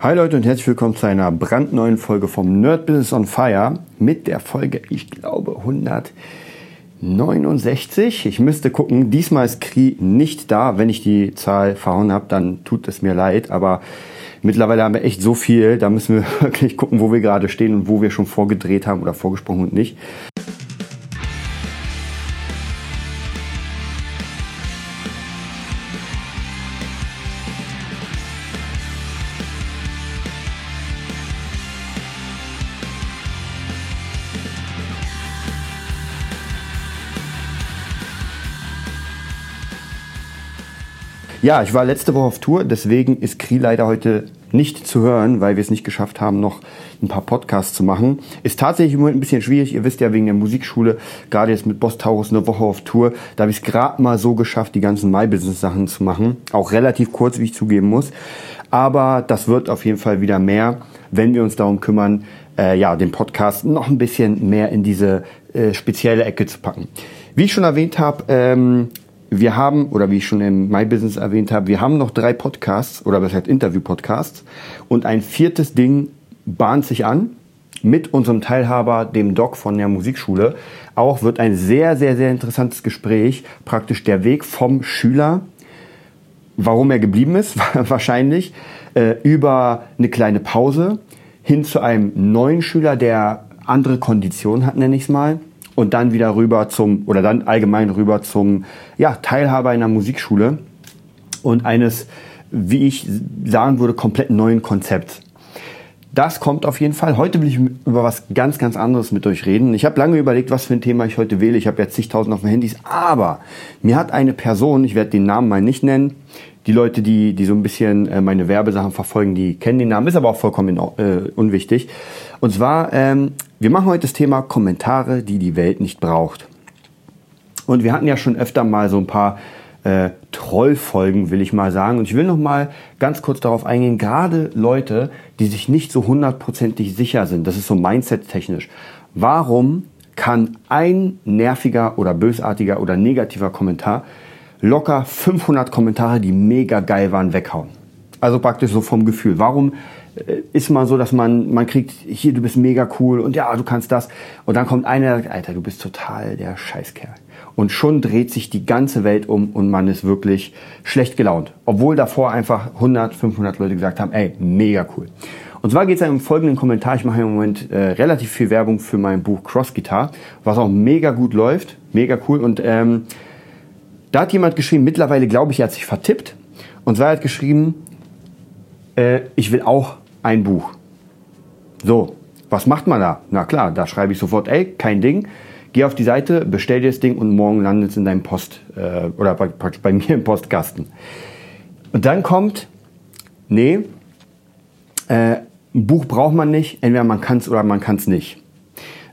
Hi Leute und herzlich willkommen zu einer brandneuen Folge vom Nerd Business on Fire mit der Folge, ich glaube, 169. Ich müsste gucken, diesmal ist Kri nicht da. Wenn ich die Zahl verhauen habe, dann tut es mir leid, aber mittlerweile haben wir echt so viel, da müssen wir wirklich gucken, wo wir gerade stehen und wo wir schon vorgedreht haben oder vorgesprochen und nicht. Ja, ich war letzte Woche auf Tour, deswegen ist Kri leider heute nicht zu hören, weil wir es nicht geschafft haben, noch ein paar Podcasts zu machen. Ist tatsächlich im Moment ein bisschen schwierig. Ihr wisst ja, wegen der Musikschule, gerade jetzt mit Boss Taurus eine Woche auf Tour, da habe ich es gerade mal so geschafft, die ganzen My-Business-Sachen zu machen. Auch relativ kurz, wie ich zugeben muss. Aber das wird auf jeden Fall wieder mehr, wenn wir uns darum kümmern, äh, ja, den Podcast noch ein bisschen mehr in diese äh, spezielle Ecke zu packen. Wie ich schon erwähnt habe, ähm, wir haben, oder wie ich schon im My Business erwähnt habe, wir haben noch drei Podcasts oder was heißt Interview-Podcasts und ein viertes Ding bahnt sich an mit unserem Teilhaber, dem Doc von der Musikschule. Auch wird ein sehr, sehr, sehr interessantes Gespräch, praktisch der Weg vom Schüler, warum er geblieben ist, wahrscheinlich, äh, über eine kleine Pause hin zu einem neuen Schüler, der andere Konditionen hat, nenne ich es mal und dann wieder rüber zum, oder dann allgemein rüber zum ja, Teilhaber einer Musikschule und eines, wie ich sagen würde, komplett neuen Konzepts. Das kommt auf jeden Fall. Heute will ich über was ganz, ganz anderes mit euch reden. Ich habe lange überlegt, was für ein Thema ich heute wähle. Ich habe jetzt zigtausend auf den Handys, aber mir hat eine Person, ich werde den Namen mal nicht nennen, die Leute, die, die so ein bisschen äh, meine Werbesachen verfolgen, die kennen den Namen, ist aber auch vollkommen äh, unwichtig. Und zwar ähm, wir machen heute das Thema Kommentare, die die Welt nicht braucht. Und wir hatten ja schon öfter mal so ein paar äh, Trollfolgen, will ich mal sagen. Und ich will noch mal ganz kurz darauf eingehen, gerade Leute, die sich nicht so hundertprozentig sicher sind, das ist so Mindset-technisch. Warum kann ein nerviger oder bösartiger oder negativer Kommentar locker 500 Kommentare, die mega geil waren, weghauen? Also praktisch so vom Gefühl. Warum äh, ist mal so, dass man, man kriegt, hier, du bist mega cool und ja, du kannst das. Und dann kommt einer, der sagt, Alter, du bist total der Scheißkerl. Und schon dreht sich die ganze Welt um und man ist wirklich schlecht gelaunt. Obwohl davor einfach 100, 500 Leute gesagt haben, ey, mega cool. Und zwar geht es um folgenden Kommentar. Ich mache im Moment äh, relativ viel Werbung für mein Buch Cross Guitar, was auch mega gut läuft. Mega cool. Und ähm, da hat jemand geschrieben, mittlerweile glaube ich, er hat sich vertippt. Und zwar hat geschrieben, äh, ich will auch ein Buch. So, was macht man da? Na klar, da schreibe ich sofort, ey, kein Ding. Geh auf die Seite, bestell dir das Ding und morgen landet es in deinem Post äh, oder bei, bei mir im Postkasten. Und dann kommt, nee, äh, ein Buch braucht man nicht, entweder man kann es oder man kann es nicht.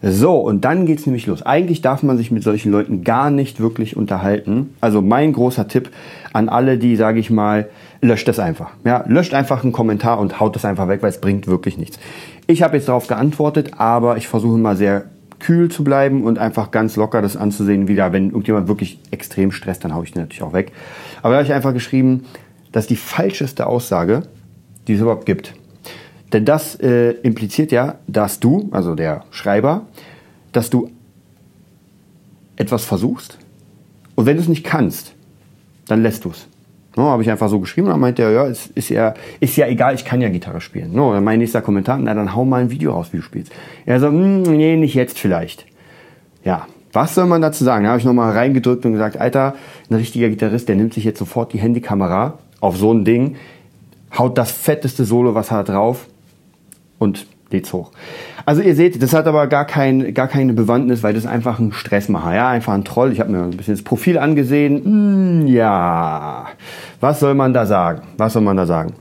So, und dann geht es nämlich los. Eigentlich darf man sich mit solchen Leuten gar nicht wirklich unterhalten. Also mein großer Tipp an alle, die, sage ich mal, löscht das einfach. Ja, löscht einfach einen Kommentar und haut das einfach weg, weil es bringt wirklich nichts. Ich habe jetzt darauf geantwortet, aber ich versuche mal sehr kühl zu bleiben und einfach ganz locker das anzusehen. Wieder, wenn irgendjemand wirklich extrem stresst, dann haue ich den natürlich auch weg. Aber da habe ich einfach geschrieben, das ist die falscheste Aussage, die es überhaupt gibt. Denn das äh, impliziert ja, dass du, also der Schreiber, dass du etwas versuchst und wenn du es nicht kannst, dann lässt du es. No, habe ich einfach so geschrieben und dann meinte er, ja, ist, ist, ja, ist ja egal, ich kann ja Gitarre spielen. No, dann mein nächster Kommentar, na dann hau mal ein Video raus, wie du spielst. Er so, hm, nee, nicht jetzt vielleicht. Ja, was soll man dazu sagen? Da habe ich nochmal reingedrückt und gesagt, Alter, ein richtiger Gitarrist, der nimmt sich jetzt sofort die Handykamera auf so ein Ding, haut das fetteste Solo, was er hat, drauf und lädt's hoch. Also ihr seht, das hat aber gar, kein, gar keine Bewandtnis, weil das einfach ein Stressmacher, ja, einfach ein Troll. Ich habe mir ein bisschen das Profil angesehen. Hm, ja, was soll man da sagen? Was soll man da sagen?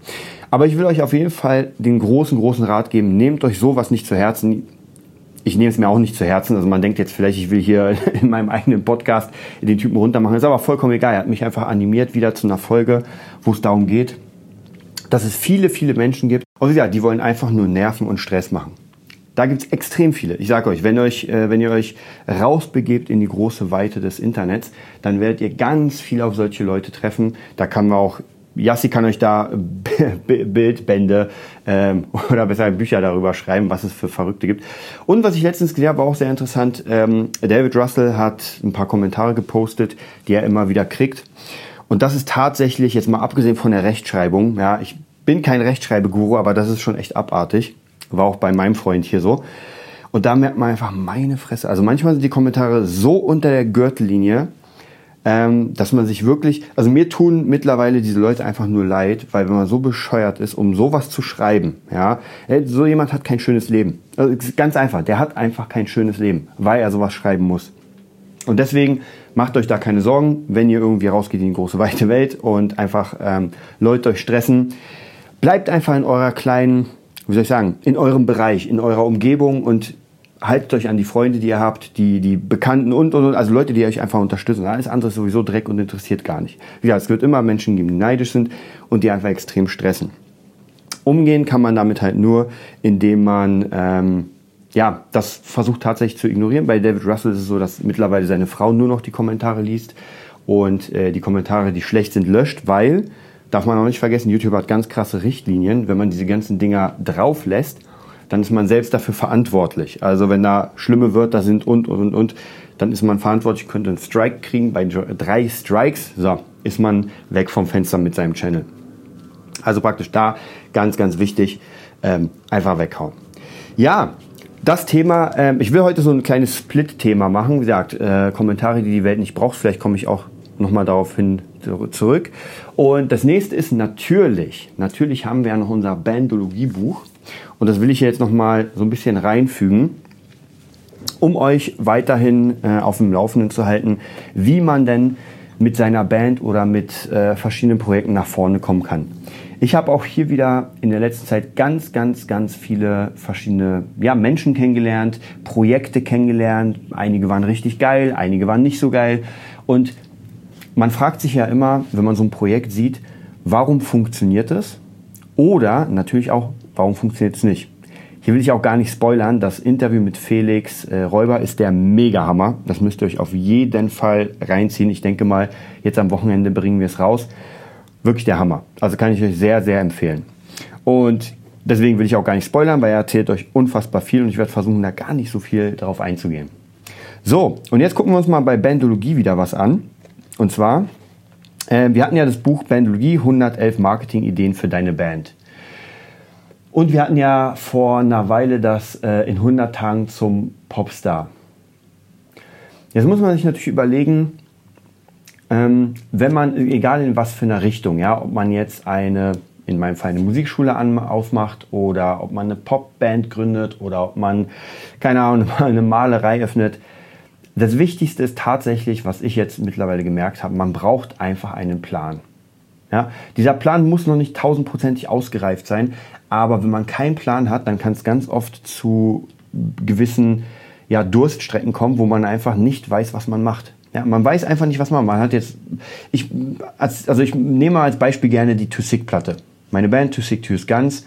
Aber ich will euch auf jeden Fall den großen, großen Rat geben. Nehmt euch sowas nicht zu Herzen. Ich nehme es mir auch nicht zu Herzen. Also man denkt jetzt vielleicht, ich will hier in meinem eigenen Podcast den Typen runtermachen. Ist aber vollkommen egal. Er hat mich einfach animiert wieder zu einer Folge, wo es darum geht, dass es viele, viele Menschen gibt, und ja, die wollen einfach nur Nerven und Stress machen. Da gibt's extrem viele. Ich sage euch, wenn, euch, äh, wenn ihr euch rausbegebt in die große Weite des Internets, dann werdet ihr ganz viel auf solche Leute treffen. Da kann man auch Yassi kann euch da Bildbände ähm, oder besser Bücher darüber schreiben, was es für Verrückte gibt. Und was ich letztens gesehen habe, war auch sehr interessant. Ähm, David Russell hat ein paar Kommentare gepostet, die er immer wieder kriegt. Und das ist tatsächlich, jetzt mal abgesehen von der Rechtschreibung, ja, ich bin kein Rechtschreibeguru, aber das ist schon echt abartig. War auch bei meinem Freund hier so. Und da merkt man einfach meine Fresse. Also manchmal sind die Kommentare so unter der Gürtellinie, ähm, dass man sich wirklich, also mir tun mittlerweile diese Leute einfach nur leid, weil wenn man so bescheuert ist, um sowas zu schreiben, ja, äh, so jemand hat kein schönes Leben. Also ganz einfach, der hat einfach kein schönes Leben, weil er sowas schreiben muss. Und deswegen macht euch da keine Sorgen, wenn ihr irgendwie rausgeht in die große weite Welt und einfach ähm, Leute euch stressen. Bleibt einfach in eurer kleinen, wie soll ich sagen, in eurem Bereich, in eurer Umgebung und haltet euch an die Freunde, die ihr habt, die, die Bekannten und, und, und, also Leute, die euch einfach unterstützen. Alles andere ist sowieso Dreck und interessiert gar nicht. Wie gesagt, es wird immer Menschen geben, die neidisch sind und die einfach extrem stressen. Umgehen kann man damit halt nur, indem man, ähm, ja, das versucht tatsächlich zu ignorieren. Bei David Russell ist es so, dass mittlerweile seine Frau nur noch die Kommentare liest und äh, die Kommentare, die schlecht sind, löscht, weil, darf man auch nicht vergessen, YouTube hat ganz krasse Richtlinien, wenn man diese ganzen Dinger drauf lässt, dann ist man selbst dafür verantwortlich. Also wenn da schlimme Wörter sind und, und, und, dann ist man verantwortlich, könnte einen Strike kriegen. Bei drei Strikes, so, ist man weg vom Fenster mit seinem Channel. Also praktisch da ganz, ganz wichtig, ähm, einfach weghauen. Ja, das Thema, ähm, ich will heute so ein kleines Split-Thema machen. Wie gesagt, äh, Kommentare, die die Welt nicht braucht. Vielleicht komme ich auch nochmal darauf hin zurück. Und das nächste ist natürlich, natürlich haben wir ja noch unser Bandologie-Buch. Und das will ich jetzt nochmal so ein bisschen reinfügen, um euch weiterhin äh, auf dem Laufenden zu halten, wie man denn mit seiner Band oder mit äh, verschiedenen Projekten nach vorne kommen kann. Ich habe auch hier wieder in der letzten Zeit ganz, ganz, ganz viele verschiedene ja, Menschen kennengelernt, Projekte kennengelernt. Einige waren richtig geil, einige waren nicht so geil. Und man fragt sich ja immer, wenn man so ein Projekt sieht, warum funktioniert es? Oder natürlich auch, warum funktioniert es nicht? Hier will ich auch gar nicht spoilern. Das Interview mit Felix äh, Räuber ist der Mega-Hammer. Das müsst ihr euch auf jeden Fall reinziehen. Ich denke mal, jetzt am Wochenende bringen wir es raus. Wirklich der Hammer. Also kann ich euch sehr, sehr empfehlen. Und deswegen will ich auch gar nicht spoilern, weil er erzählt euch unfassbar viel und ich werde versuchen, da gar nicht so viel darauf einzugehen. So, und jetzt gucken wir uns mal bei Bandologie wieder was an. Und zwar, äh, wir hatten ja das Buch Bandologie 111 Marketing-Ideen für deine Band. Und wir hatten ja vor einer Weile das äh, in 100 Tagen zum Popstar. Jetzt muss man sich natürlich überlegen, ähm, wenn man, egal in was für einer Richtung, ja, ob man jetzt eine, in meinem Fall eine Musikschule an, aufmacht oder ob man eine Popband gründet oder ob man, keine Ahnung, eine Malerei öffnet. Das Wichtigste ist tatsächlich, was ich jetzt mittlerweile gemerkt habe, man braucht einfach einen Plan. Ja, dieser Plan muss noch nicht tausendprozentig ausgereift sein, aber wenn man keinen Plan hat, dann kann es ganz oft zu gewissen ja, Durststrecken kommen, wo man einfach nicht weiß, was man macht. Ja, man weiß einfach nicht, was man macht. Man hat jetzt, ich, als, also ich nehme als Beispiel gerne die Too Sick Platte. Meine Band Too Sick Too Guns.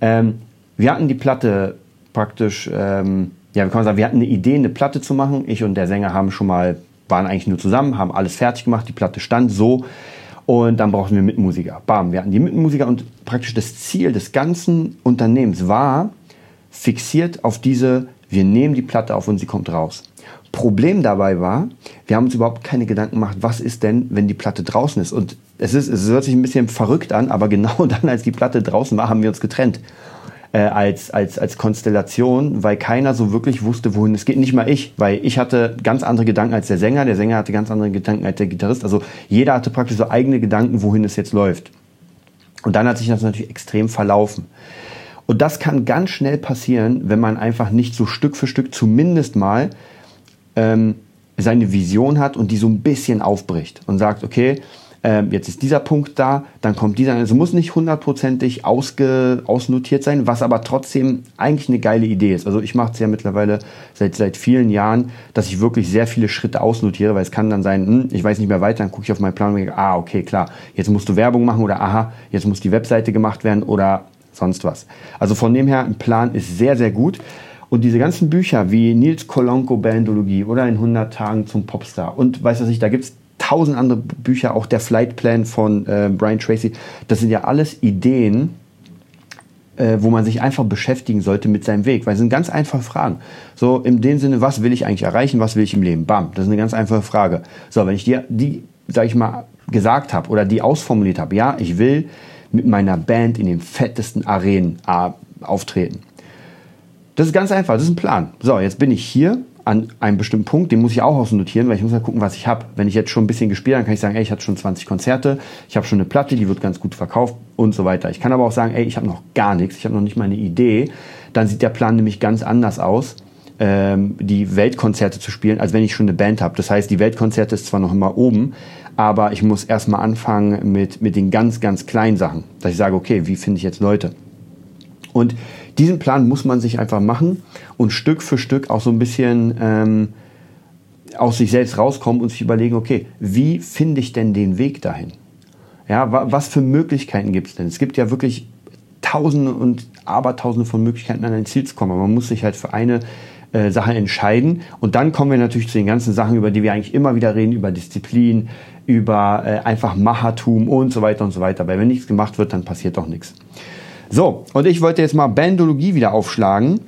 Ähm, wir hatten die Platte praktisch, ähm, ja, wir sagen, wir hatten eine Idee, eine Platte zu machen. Ich und der Sänger haben schon mal, waren eigentlich nur zusammen, haben alles fertig gemacht. Die Platte stand so. Und dann brauchten wir Mitmusiker. Bam, wir hatten die Mitmusiker und praktisch das Ziel des ganzen Unternehmens war fixiert auf diese, wir nehmen die Platte auf und sie kommt raus. Problem dabei war, wir haben uns überhaupt keine Gedanken gemacht, was ist denn, wenn die Platte draußen ist. Und es, ist, es hört sich ein bisschen verrückt an, aber genau dann, als die Platte draußen war, haben wir uns getrennt äh, als, als, als Konstellation, weil keiner so wirklich wusste, wohin es geht. Nicht mal ich, weil ich hatte ganz andere Gedanken als der Sänger, der Sänger hatte ganz andere Gedanken als der Gitarrist. Also jeder hatte praktisch so eigene Gedanken, wohin es jetzt läuft. Und dann hat sich das natürlich extrem verlaufen. Und das kann ganz schnell passieren, wenn man einfach nicht so Stück für Stück zumindest mal ähm, seine Vision hat und die so ein bisschen aufbricht und sagt, okay, ähm, jetzt ist dieser Punkt da, dann kommt dieser. Also muss nicht hundertprozentig ausge, ausnotiert sein, was aber trotzdem eigentlich eine geile Idee ist. Also ich mache es ja mittlerweile seit, seit vielen Jahren, dass ich wirklich sehr viele Schritte ausnotiere, weil es kann dann sein, hm, ich weiß nicht mehr weiter, dann gucke ich auf meinen Plan und denke, ah, okay, klar, jetzt musst du Werbung machen oder aha, jetzt muss die Webseite gemacht werden oder sonst was. Also von dem her, ein Plan ist sehr, sehr gut. Und diese ganzen Bücher wie Nils Kolonko Bandologie oder in 100 Tagen zum Popstar und weiß was ich, da gibt's tausend andere Bücher, auch der Flight Plan von äh, Brian Tracy. Das sind ja alles Ideen, äh, wo man sich einfach beschäftigen sollte mit seinem Weg, weil es sind ganz einfache Fragen. So in dem Sinne, was will ich eigentlich erreichen, was will ich im Leben? Bam, das ist eine ganz einfache Frage. So, wenn ich dir die, sag ich mal, gesagt habe oder die ausformuliert habe, ja, ich will mit meiner Band in den fettesten Arenen äh, auftreten. Das ist ganz einfach, das ist ein Plan. So, jetzt bin ich hier an einem bestimmten Punkt, den muss ich auch ausnotieren, weil ich muss ja gucken, was ich habe. Wenn ich jetzt schon ein bisschen gespielt habe, kann ich sagen, ey, ich hatte schon 20 Konzerte, ich habe schon eine Platte, die wird ganz gut verkauft und so weiter. Ich kann aber auch sagen, ey, ich habe noch gar nichts, ich habe noch nicht mal eine Idee. Dann sieht der Plan nämlich ganz anders aus, ähm, die Weltkonzerte zu spielen, als wenn ich schon eine Band habe. Das heißt, die Weltkonzerte ist zwar noch immer oben, aber ich muss erstmal anfangen mit, mit den ganz, ganz kleinen Sachen, dass ich sage, okay, wie finde ich jetzt Leute? Und diesen Plan muss man sich einfach machen und Stück für Stück auch so ein bisschen ähm, aus sich selbst rauskommen und sich überlegen, okay, wie finde ich denn den Weg dahin? Ja, wa was für Möglichkeiten gibt es denn? Es gibt ja wirklich Tausende und Abertausende von Möglichkeiten, an ein Ziel zu kommen. Aber man muss sich halt für eine äh, Sache entscheiden. Und dann kommen wir natürlich zu den ganzen Sachen, über die wir eigentlich immer wieder reden, über Disziplin, über äh, einfach Machertum und so weiter und so weiter. Weil wenn nichts gemacht wird, dann passiert doch nichts. So, und ich wollte jetzt mal Bandologie wieder aufschlagen.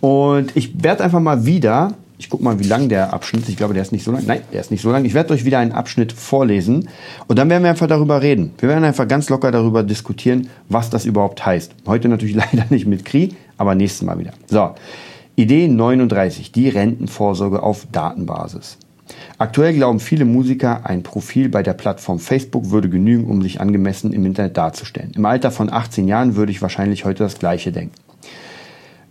Und ich werde einfach mal wieder, ich gucke mal, wie lang der Abschnitt ist. Ich glaube, der ist nicht so lang. Nein, der ist nicht so lang. Ich werde euch wieder einen Abschnitt vorlesen. Und dann werden wir einfach darüber reden. Wir werden einfach ganz locker darüber diskutieren, was das überhaupt heißt. Heute natürlich leider nicht mit Kri, aber nächstes Mal wieder. So, Idee 39, die Rentenvorsorge auf Datenbasis. Aktuell glauben viele Musiker, ein Profil bei der Plattform Facebook würde genügen, um sich angemessen im Internet darzustellen. Im Alter von 18 Jahren würde ich wahrscheinlich heute das Gleiche denken.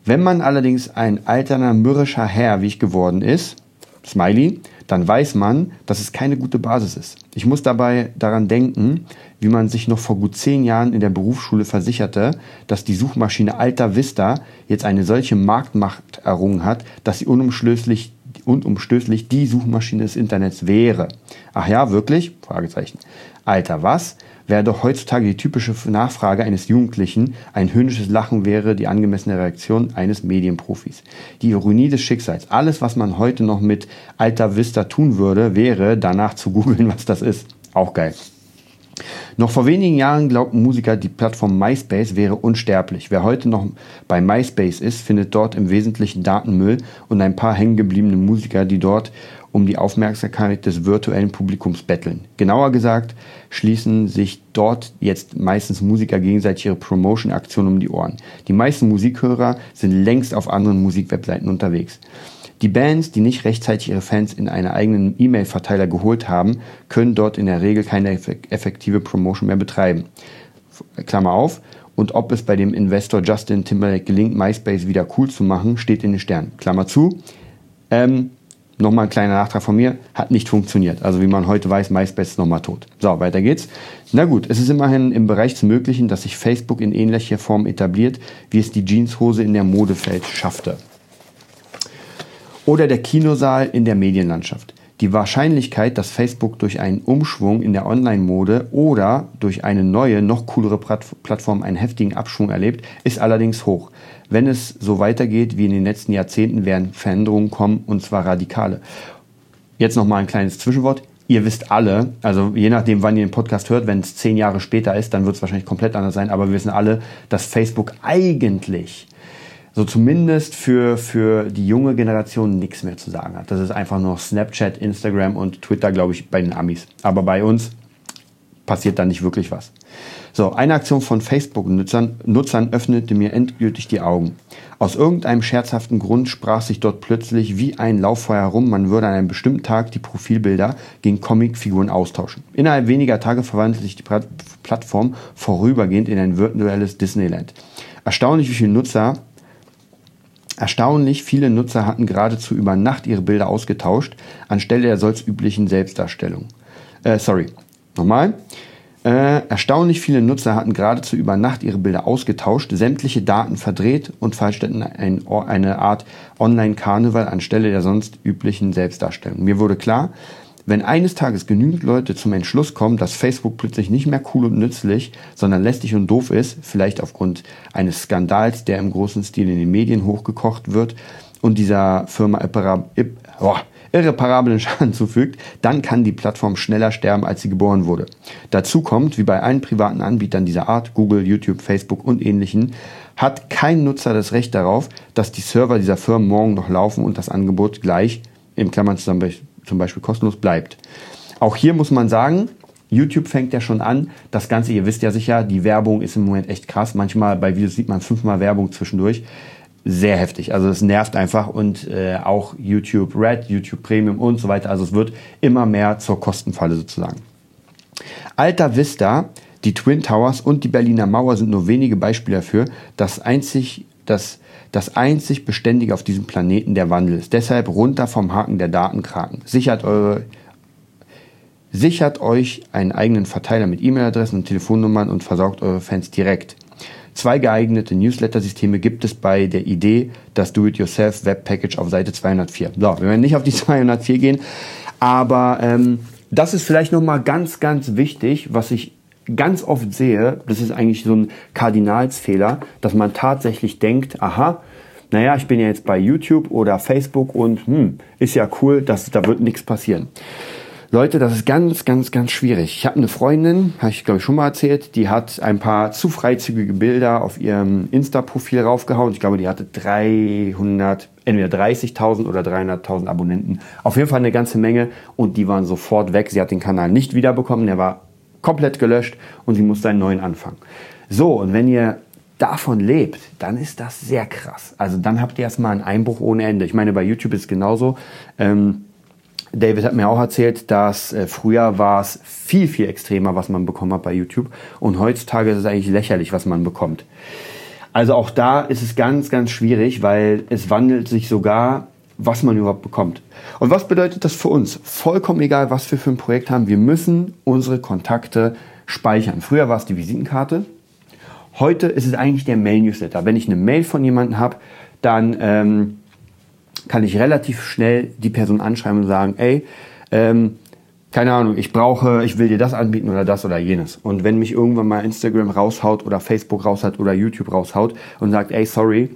Wenn man allerdings ein alterner, mürrischer Herr, wie ich geworden ist, Smiley, dann weiß man, dass es keine gute Basis ist. Ich muss dabei daran denken, wie man sich noch vor gut zehn Jahren in der Berufsschule versicherte, dass die Suchmaschine Alta Vista jetzt eine solche Marktmacht errungen hat, dass sie unumschlösslich unumstößlich die Suchmaschine des Internets wäre. Ach ja, wirklich? Fragezeichen. Alter, was? Wäre doch heutzutage die typische Nachfrage eines Jugendlichen, ein höhnisches Lachen wäre die angemessene Reaktion eines Medienprofis. Die Ironie des Schicksals. Alles, was man heute noch mit Alter Vista tun würde, wäre danach zu googeln, was das ist. Auch geil. Noch vor wenigen Jahren glaubten Musiker, die Plattform MySpace wäre unsterblich. Wer heute noch bei MySpace ist, findet dort im Wesentlichen Datenmüll und ein paar hängengebliebene Musiker, die dort um die Aufmerksamkeit des virtuellen Publikums betteln. Genauer gesagt schließen sich dort jetzt meistens Musiker gegenseitig ihre Promotion-Aktionen um die Ohren. Die meisten Musikhörer sind längst auf anderen Musikwebseiten unterwegs. Die Bands, die nicht rechtzeitig ihre Fans in einen eigenen E-Mail-Verteiler geholt haben, können dort in der Regel keine effektive Promotion mehr betreiben. Klammer auf. Und ob es bei dem Investor Justin Timberlake gelingt, MySpace wieder cool zu machen, steht in den Sternen. Klammer zu. Ähm, nochmal ein kleiner Nachtrag von mir, hat nicht funktioniert. Also wie man heute weiß, MySpace ist nochmal tot. So, weiter geht's. Na gut, es ist immerhin im Bereich des Möglichen, dass sich Facebook in ähnlicher Form etabliert, wie es die Jeanshose in der Modefeld schaffte oder der Kinosaal in der Medienlandschaft. Die Wahrscheinlichkeit, dass Facebook durch einen Umschwung in der Online-Mode oder durch eine neue, noch coolere Plattform einen heftigen Abschwung erlebt, ist allerdings hoch. Wenn es so weitergeht wie in den letzten Jahrzehnten, werden Veränderungen kommen und zwar radikale. Jetzt nochmal ein kleines Zwischenwort. Ihr wisst alle, also je nachdem, wann ihr den Podcast hört, wenn es zehn Jahre später ist, dann wird es wahrscheinlich komplett anders sein, aber wir wissen alle, dass Facebook eigentlich so zumindest für, für die junge Generation nichts mehr zu sagen hat. Das ist einfach nur Snapchat, Instagram und Twitter, glaube ich, bei den Amis. Aber bei uns passiert da nicht wirklich was. So, eine Aktion von Facebook-Nutzern Nutzern öffnete mir endgültig die Augen. Aus irgendeinem scherzhaften Grund sprach sich dort plötzlich wie ein Lauffeuer herum, man würde an einem bestimmten Tag die Profilbilder gegen Comicfiguren austauschen. Innerhalb weniger Tage verwandelte sich die Plattform vorübergehend in ein virtuelles Disneyland. Erstaunlich, wie viele Nutzer Erstaunlich viele Nutzer hatten geradezu über Nacht ihre Bilder ausgetauscht, anstelle der sonst üblichen Selbstdarstellung. Äh, sorry, nochmal. Äh, erstaunlich viele Nutzer hatten geradezu über Nacht ihre Bilder ausgetauscht, sämtliche Daten verdreht und veranstalteten ein, eine Art Online-Karneval anstelle der sonst üblichen Selbstdarstellung. Mir wurde klar, wenn eines Tages genügend Leute zum Entschluss kommen, dass Facebook plötzlich nicht mehr cool und nützlich, sondern lästig und doof ist, vielleicht aufgrund eines Skandals, der im großen Stil in den Medien hochgekocht wird und dieser Firma irreparablen Schaden zufügt, dann kann die Plattform schneller sterben, als sie geboren wurde. Dazu kommt, wie bei allen privaten Anbietern dieser Art, Google, YouTube, Facebook und ähnlichen, hat kein Nutzer das Recht darauf, dass die Server dieser Firmen morgen noch laufen und das Angebot gleich, im Klammern zum Beispiel kostenlos bleibt. Auch hier muss man sagen, YouTube fängt ja schon an. Das Ganze, ihr wisst ja sicher, die Werbung ist im Moment echt krass. Manchmal bei Videos sieht man fünfmal Werbung zwischendurch. Sehr heftig. Also es nervt einfach und äh, auch YouTube Red, YouTube Premium und so weiter. Also es wird immer mehr zur Kostenfalle sozusagen. Alta Vista, die Twin Towers und die Berliner Mauer sind nur wenige Beispiele dafür, dass einzig das das einzig Beständige auf diesem Planeten der Wandel ist. Deshalb runter vom Haken der Datenkraken. Sichert eure Sichert euch einen eigenen Verteiler mit E-Mail-Adressen und Telefonnummern und versorgt eure Fans direkt. Zwei geeignete Newsletter-Systeme gibt es bei der Idee, das Do-It-Yourself Web Package auf Seite 204. So, wir werden nicht auf die 204 gehen, aber ähm, das ist vielleicht nochmal ganz, ganz wichtig, was ich ganz oft sehe. Das ist eigentlich so ein Kardinalsfehler, dass man tatsächlich denkt, aha, naja, ich bin ja jetzt bei YouTube oder Facebook und hm, ist ja cool, dass da wird nichts passieren. Leute, das ist ganz, ganz, ganz schwierig. Ich habe eine Freundin, habe ich glaube ich schon mal erzählt, die hat ein paar zu freizügige Bilder auf ihrem Insta-Profil raufgehauen. Ich glaube, die hatte 300, entweder 30.000 oder 300.000 Abonnenten. Auf jeden Fall eine ganze Menge und die waren sofort weg. Sie hat den Kanal nicht wiederbekommen, der war komplett gelöscht und sie musste einen neuen anfangen. So, und wenn ihr davon lebt, dann ist das sehr krass. Also dann habt ihr erstmal einen Einbruch ohne Ende. Ich meine, bei YouTube ist es genauso. Ähm, David hat mir auch erzählt, dass äh, früher war es viel, viel extremer, was man bekommen hat bei YouTube. Und heutzutage ist es eigentlich lächerlich, was man bekommt. Also auch da ist es ganz, ganz schwierig, weil es wandelt sich sogar, was man überhaupt bekommt. Und was bedeutet das für uns? Vollkommen egal, was wir für ein Projekt haben. Wir müssen unsere Kontakte speichern. Früher war es die Visitenkarte. Heute ist es eigentlich der Mail-Newsletter. Wenn ich eine Mail von jemandem habe, dann ähm, kann ich relativ schnell die Person anschreiben und sagen, ey, ähm, keine Ahnung, ich brauche, ich will dir das anbieten oder das oder jenes. Und wenn mich irgendwann mal Instagram raushaut oder Facebook raushaut oder YouTube raushaut und sagt, ey, sorry,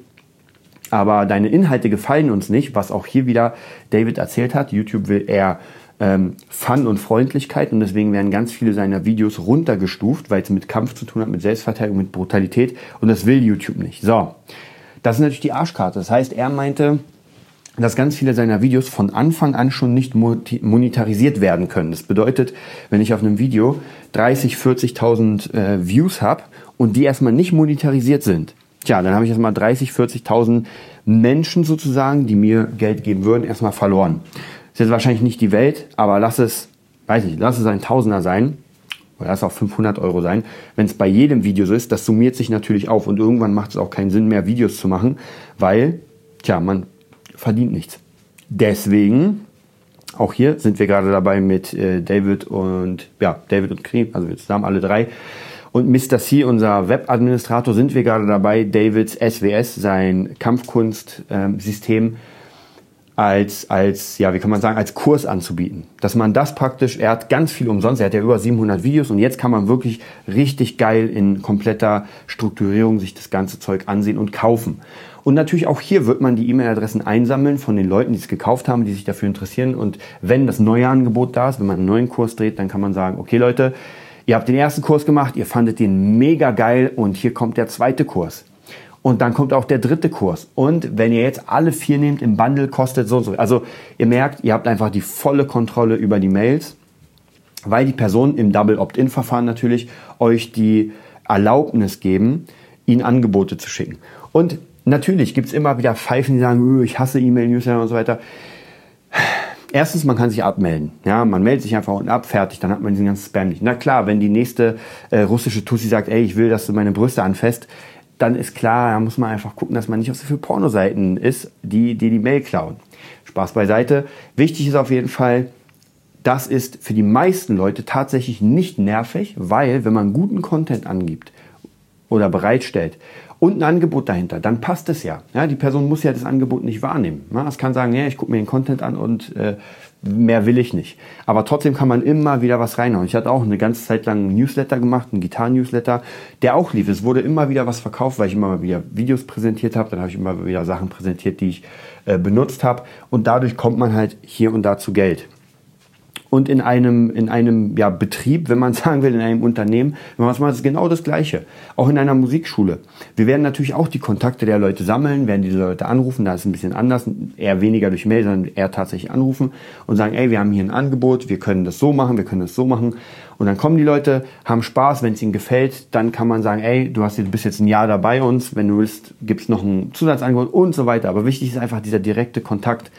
aber deine Inhalte gefallen uns nicht, was auch hier wieder David erzählt hat. YouTube will eher ähm, Fun und Freundlichkeit und deswegen werden ganz viele seiner Videos runtergestuft, weil es mit Kampf zu tun hat, mit Selbstverteidigung, mit Brutalität und das will YouTube nicht. So, das ist natürlich die Arschkarte. Das heißt, er meinte, dass ganz viele seiner Videos von Anfang an schon nicht monetarisiert werden können. Das bedeutet, wenn ich auf einem Video 30, 40.000 äh, Views habe und die erstmal nicht monetarisiert sind, tja, dann habe ich erstmal 30, 40.000 Menschen sozusagen, die mir Geld geben würden, erstmal verloren. Ist jetzt wahrscheinlich nicht die Welt, aber lass es, weiß ich, lass es ein Tausender sein oder lass es auch 500 Euro sein. Wenn es bei jedem Video so ist, das summiert sich natürlich auf und irgendwann macht es auch keinen Sinn mehr, Videos zu machen, weil, tja, man verdient nichts. Deswegen, auch hier sind wir gerade dabei mit äh, David und, ja, David und Knie, also wir zusammen alle drei. Und Mr. C, unser Webadministrator, sind wir gerade dabei, Davids SWS, sein Kampfkunstsystem, als, als, ja, wie kann man sagen, als Kurs anzubieten. Dass man das praktisch, er hat ganz viel umsonst, er hat ja über 700 Videos und jetzt kann man wirklich richtig geil in kompletter Strukturierung sich das ganze Zeug ansehen und kaufen. Und natürlich auch hier wird man die E-Mail-Adressen einsammeln von den Leuten, die es gekauft haben, die sich dafür interessieren. Und wenn das neue Angebot da ist, wenn man einen neuen Kurs dreht, dann kann man sagen, okay Leute, ihr habt den ersten Kurs gemacht, ihr fandet den mega geil und hier kommt der zweite Kurs. Und dann kommt auch der dritte Kurs. Und wenn ihr jetzt alle vier nehmt im Bundle, kostet so und so. Also ihr merkt, ihr habt einfach die volle Kontrolle über die Mails, weil die Personen im Double Opt-in-Verfahren natürlich euch die Erlaubnis geben, ihnen Angebote zu schicken. Und Natürlich gibt es immer wieder Pfeifen, die sagen, ich hasse E-Mail-Newsletter und so weiter. Erstens, man kann sich abmelden. Ja, man meldet sich einfach unten ab, fertig, dann hat man diesen ganzen Spam nicht. Na klar, wenn die nächste äh, russische Tussi sagt, ey, ich will, dass du meine Brüste anfasst, dann ist klar, da muss man einfach gucken, dass man nicht auf so viele Pornoseiten ist, die, die die Mail klauen. Spaß beiseite. Wichtig ist auf jeden Fall, das ist für die meisten Leute tatsächlich nicht nervig, weil wenn man guten Content angibt oder bereitstellt, und ein Angebot dahinter, dann passt es ja. ja. Die Person muss ja das Angebot nicht wahrnehmen. Ja, es kann sagen, ja, ich gucke mir den Content an und äh, mehr will ich nicht. Aber trotzdem kann man immer wieder was reinhauen. Ich hatte auch eine ganze Zeit lang einen Newsletter gemacht, einen Gitarren-Newsletter, der auch lief. Es wurde immer wieder was verkauft, weil ich immer wieder Videos präsentiert habe. Dann habe ich immer wieder Sachen präsentiert, die ich äh, benutzt habe. Und dadurch kommt man halt hier und da zu Geld und in einem, in einem ja, Betrieb, wenn man sagen will, in einem Unternehmen, wenn man es macht, ist genau das Gleiche. Auch in einer Musikschule. Wir werden natürlich auch die Kontakte der Leute sammeln, werden diese Leute anrufen, da ist es ein bisschen anders, eher weniger durch Mail, sondern eher tatsächlich anrufen und sagen, ey, wir haben hier ein Angebot, wir können das so machen, wir können das so machen. Und dann kommen die Leute, haben Spaß, wenn es ihnen gefällt, dann kann man sagen, ey, du hast, du bist jetzt ein Jahr dabei uns, wenn du willst, gibt es noch ein Zusatzangebot und so weiter. Aber wichtig ist einfach dieser direkte Kontakt.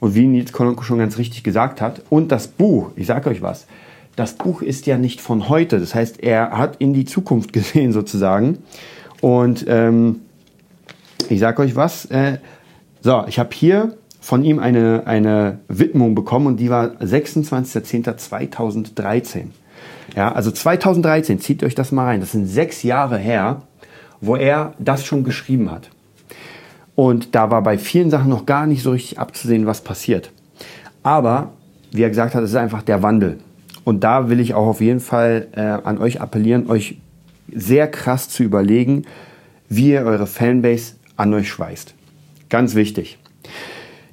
Und wie Nils Kolonko schon ganz richtig gesagt hat, und das Buch, ich sage euch was, das Buch ist ja nicht von heute. Das heißt, er hat in die Zukunft gesehen sozusagen. Und ähm, ich sage euch was. Äh, so, ich habe hier von ihm eine, eine Widmung bekommen und die war 26.10.2013. Ja, also 2013, zieht euch das mal rein. Das sind sechs Jahre her, wo er das schon geschrieben hat. Und da war bei vielen Sachen noch gar nicht so richtig abzusehen, was passiert. Aber, wie er gesagt hat, es ist einfach der Wandel. Und da will ich auch auf jeden Fall äh, an euch appellieren, euch sehr krass zu überlegen, wie ihr eure Fanbase an euch schweißt. Ganz wichtig.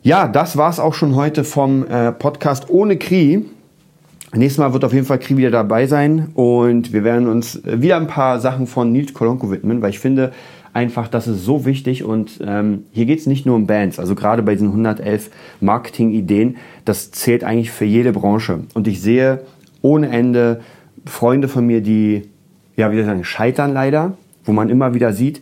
Ja, das war es auch schon heute vom äh, Podcast ohne Kri. Nächstes Mal wird auf jeden Fall Kri wieder dabei sein und wir werden uns wieder ein paar Sachen von Nils Kolonko widmen, weil ich finde, einfach, das ist so wichtig und ähm, hier geht es nicht nur um Bands, also gerade bei diesen 111 Marketing-Ideen, das zählt eigentlich für jede Branche. Und ich sehe ohne Ende Freunde von mir, die, ja, wie soll ich sagen, scheitern leider, wo man immer wieder sieht,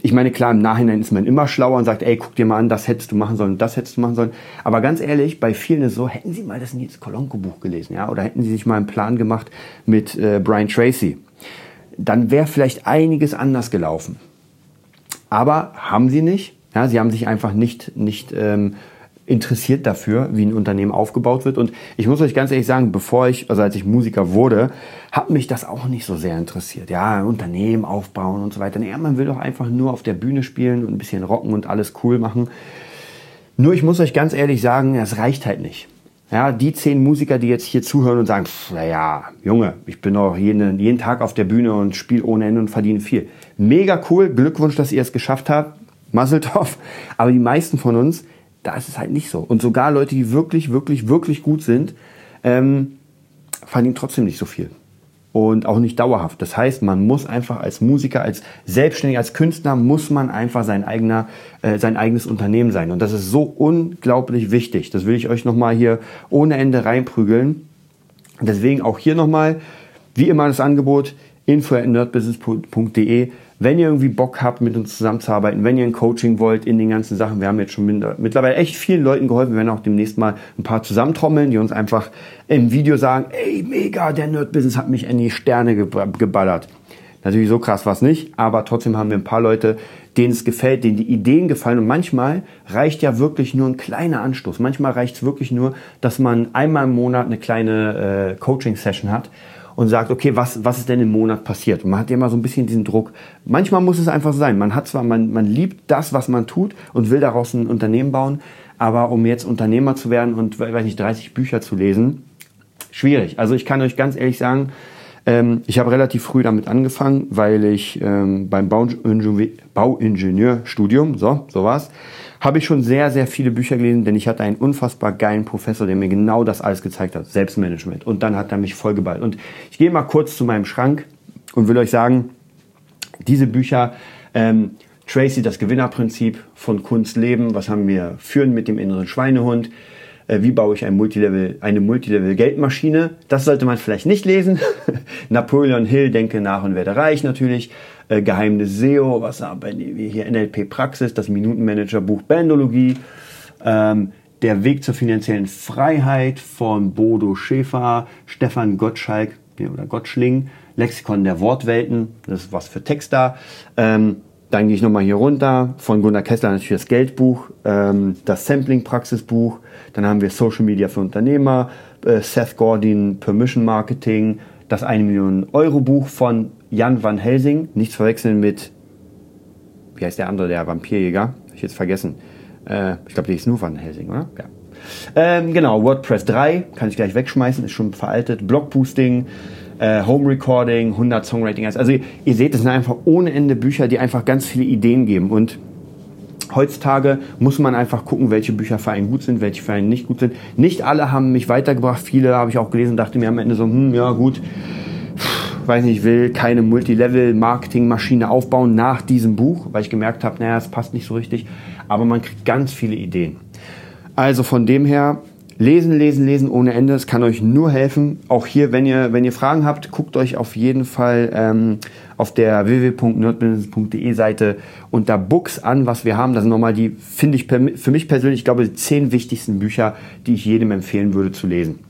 ich meine, klar, im Nachhinein ist man immer schlauer und sagt, ey, guck dir mal an, das hättest du machen sollen, das hättest du machen sollen. Aber ganz ehrlich, bei vielen ist es so, hätten sie mal das Nils Kolonko Buch gelesen, ja, oder hätten sie sich mal einen Plan gemacht mit äh, Brian Tracy, dann wäre vielleicht einiges anders gelaufen. Aber haben sie nicht. Ja, sie haben sich einfach nicht, nicht ähm, interessiert dafür, wie ein Unternehmen aufgebaut wird. Und ich muss euch ganz ehrlich sagen, bevor ich, also als ich Musiker wurde, hat mich das auch nicht so sehr interessiert. Ja, Unternehmen aufbauen und so weiter. Nee, man will doch einfach nur auf der Bühne spielen und ein bisschen rocken und alles cool machen. Nur ich muss euch ganz ehrlich sagen, es reicht halt nicht. Ja, die zehn Musiker, die jetzt hier zuhören und sagen, naja, Junge, ich bin doch jeden, jeden Tag auf der Bühne und spiele ohne Ende und verdiene viel. Mega cool, Glückwunsch, dass ihr es geschafft habt, Muzzletoff. Aber die meisten von uns, da ist es halt nicht so. Und sogar Leute, die wirklich, wirklich, wirklich gut sind, ähm, verdienen trotzdem nicht so viel und auch nicht dauerhaft. Das heißt, man muss einfach als Musiker, als Selbstständiger, als Künstler, muss man einfach sein, eigener, äh, sein eigenes Unternehmen sein. Und das ist so unglaublich wichtig. Das will ich euch nochmal hier ohne Ende reinprügeln. Deswegen auch hier nochmal, wie immer das Angebot, info.nerdbusiness.de wenn ihr irgendwie Bock habt, mit uns zusammenzuarbeiten, wenn ihr ein Coaching wollt in den ganzen Sachen, wir haben jetzt schon mittlerweile echt vielen Leuten geholfen. Wir werden auch demnächst mal ein paar zusammentrommeln, die uns einfach im Video sagen, ey, mega, der Nerd-Business hat mich in die Sterne geballert. Natürlich so krass war es nicht, aber trotzdem haben wir ein paar Leute, denen es gefällt, denen die Ideen gefallen. Und manchmal reicht ja wirklich nur ein kleiner Anstoß. Manchmal reicht es wirklich nur, dass man einmal im Monat eine kleine äh, Coaching-Session hat und sagt, okay, was, was ist denn im Monat passiert? Und man hat ja immer so ein bisschen diesen Druck. Manchmal muss es einfach sein. Man hat zwar, man, man liebt das, was man tut und will daraus ein Unternehmen bauen, aber um jetzt Unternehmer zu werden und, weiß nicht, 30 Bücher zu lesen, schwierig. Also ich kann euch ganz ehrlich sagen, ähm, ich habe relativ früh damit angefangen, weil ich ähm, beim Bauingenieurstudium, so, so war's, habe ich schon sehr, sehr viele Bücher gelesen, denn ich hatte einen unfassbar geilen Professor, der mir genau das alles gezeigt hat, Selbstmanagement. Und dann hat er mich vollgeballt. Und ich gehe mal kurz zu meinem Schrank und will euch sagen, diese Bücher, ähm, Tracy, das Gewinnerprinzip von Kunst leben, was haben wir, führen mit dem inneren Schweinehund, wie baue ich ein Multilevel, eine Multilevel-Geldmaschine. Das sollte man vielleicht nicht lesen. Napoleon Hill, denke nach und werde reich natürlich. Äh, Geheimnis SEO, was haben wir hier NLP Praxis, das Minutenmanager-Buch Bandologie. Ähm, der Weg zur finanziellen Freiheit von Bodo Schäfer, Stefan Gottschalk oder Gottschling, Lexikon der Wortwelten, das ist was für Texter. Ähm, dann gehe ich nochmal hier runter. Von Gunnar Kessler natürlich das Geldbuch, ähm, das Sampling-Praxisbuch. Dann haben wir Social Media für Unternehmer, äh, Seth Godin Permission Marketing, das 1 Million Euro Buch von Jan van Helsing. Nichts verwechseln mit, wie heißt der andere, der Vampirjäger? Hab ich jetzt vergessen. Äh, ich glaube, der ist nur Van Helsing, oder? Ja. Ähm, genau, WordPress 3 kann ich gleich wegschmeißen, ist schon veraltet. Blogboosting, äh, Home Recording, 100 Songwriting. Also ihr, ihr seht, es sind einfach ohne Ende Bücher, die einfach ganz viele Ideen geben. Und heutzutage muss man einfach gucken, welche Bücher für einen gut sind, welche für einen nicht gut sind. Nicht alle haben mich weitergebracht. Viele habe ich auch gelesen, dachte mir am Ende so, hm, ja gut, weiß nicht, ich will keine Multilevel-Marketing-Maschine aufbauen nach diesem Buch, weil ich gemerkt habe, naja, es passt nicht so richtig. Aber man kriegt ganz viele Ideen. Also von dem her, lesen, lesen, lesen ohne Ende. Es kann euch nur helfen. Auch hier, wenn ihr, wenn ihr Fragen habt, guckt euch auf jeden Fall ähm, auf der www.nerdbusiness.de Seite unter Books an, was wir haben. Das sind nochmal die, finde ich für mich persönlich, ich glaube, die zehn wichtigsten Bücher, die ich jedem empfehlen würde zu lesen.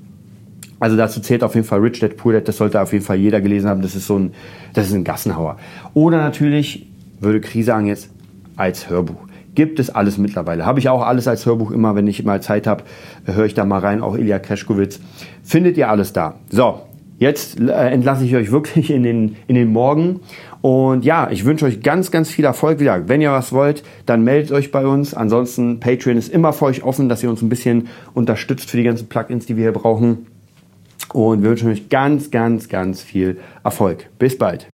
Also dazu zählt auf jeden Fall Rich Dad Poor Dad, das sollte auf jeden Fall jeder gelesen haben. Das ist so ein, das ist ein Gassenhauer. Oder natürlich, würde Krise sagen jetzt, als Hörbuch. Gibt es alles mittlerweile. Habe ich auch alles als Hörbuch immer, wenn ich mal Zeit habe, höre ich da mal rein, auch Ilya Kreschkowitz. Findet ihr alles da. So, jetzt äh, entlasse ich euch wirklich in den, in den Morgen. Und ja, ich wünsche euch ganz, ganz viel Erfolg. Wieder, wenn ihr was wollt, dann meldet euch bei uns. Ansonsten, Patreon ist immer für euch offen, dass ihr uns ein bisschen unterstützt für die ganzen Plugins, die wir hier brauchen. Und wir wünschen euch ganz, ganz, ganz viel Erfolg. Bis bald.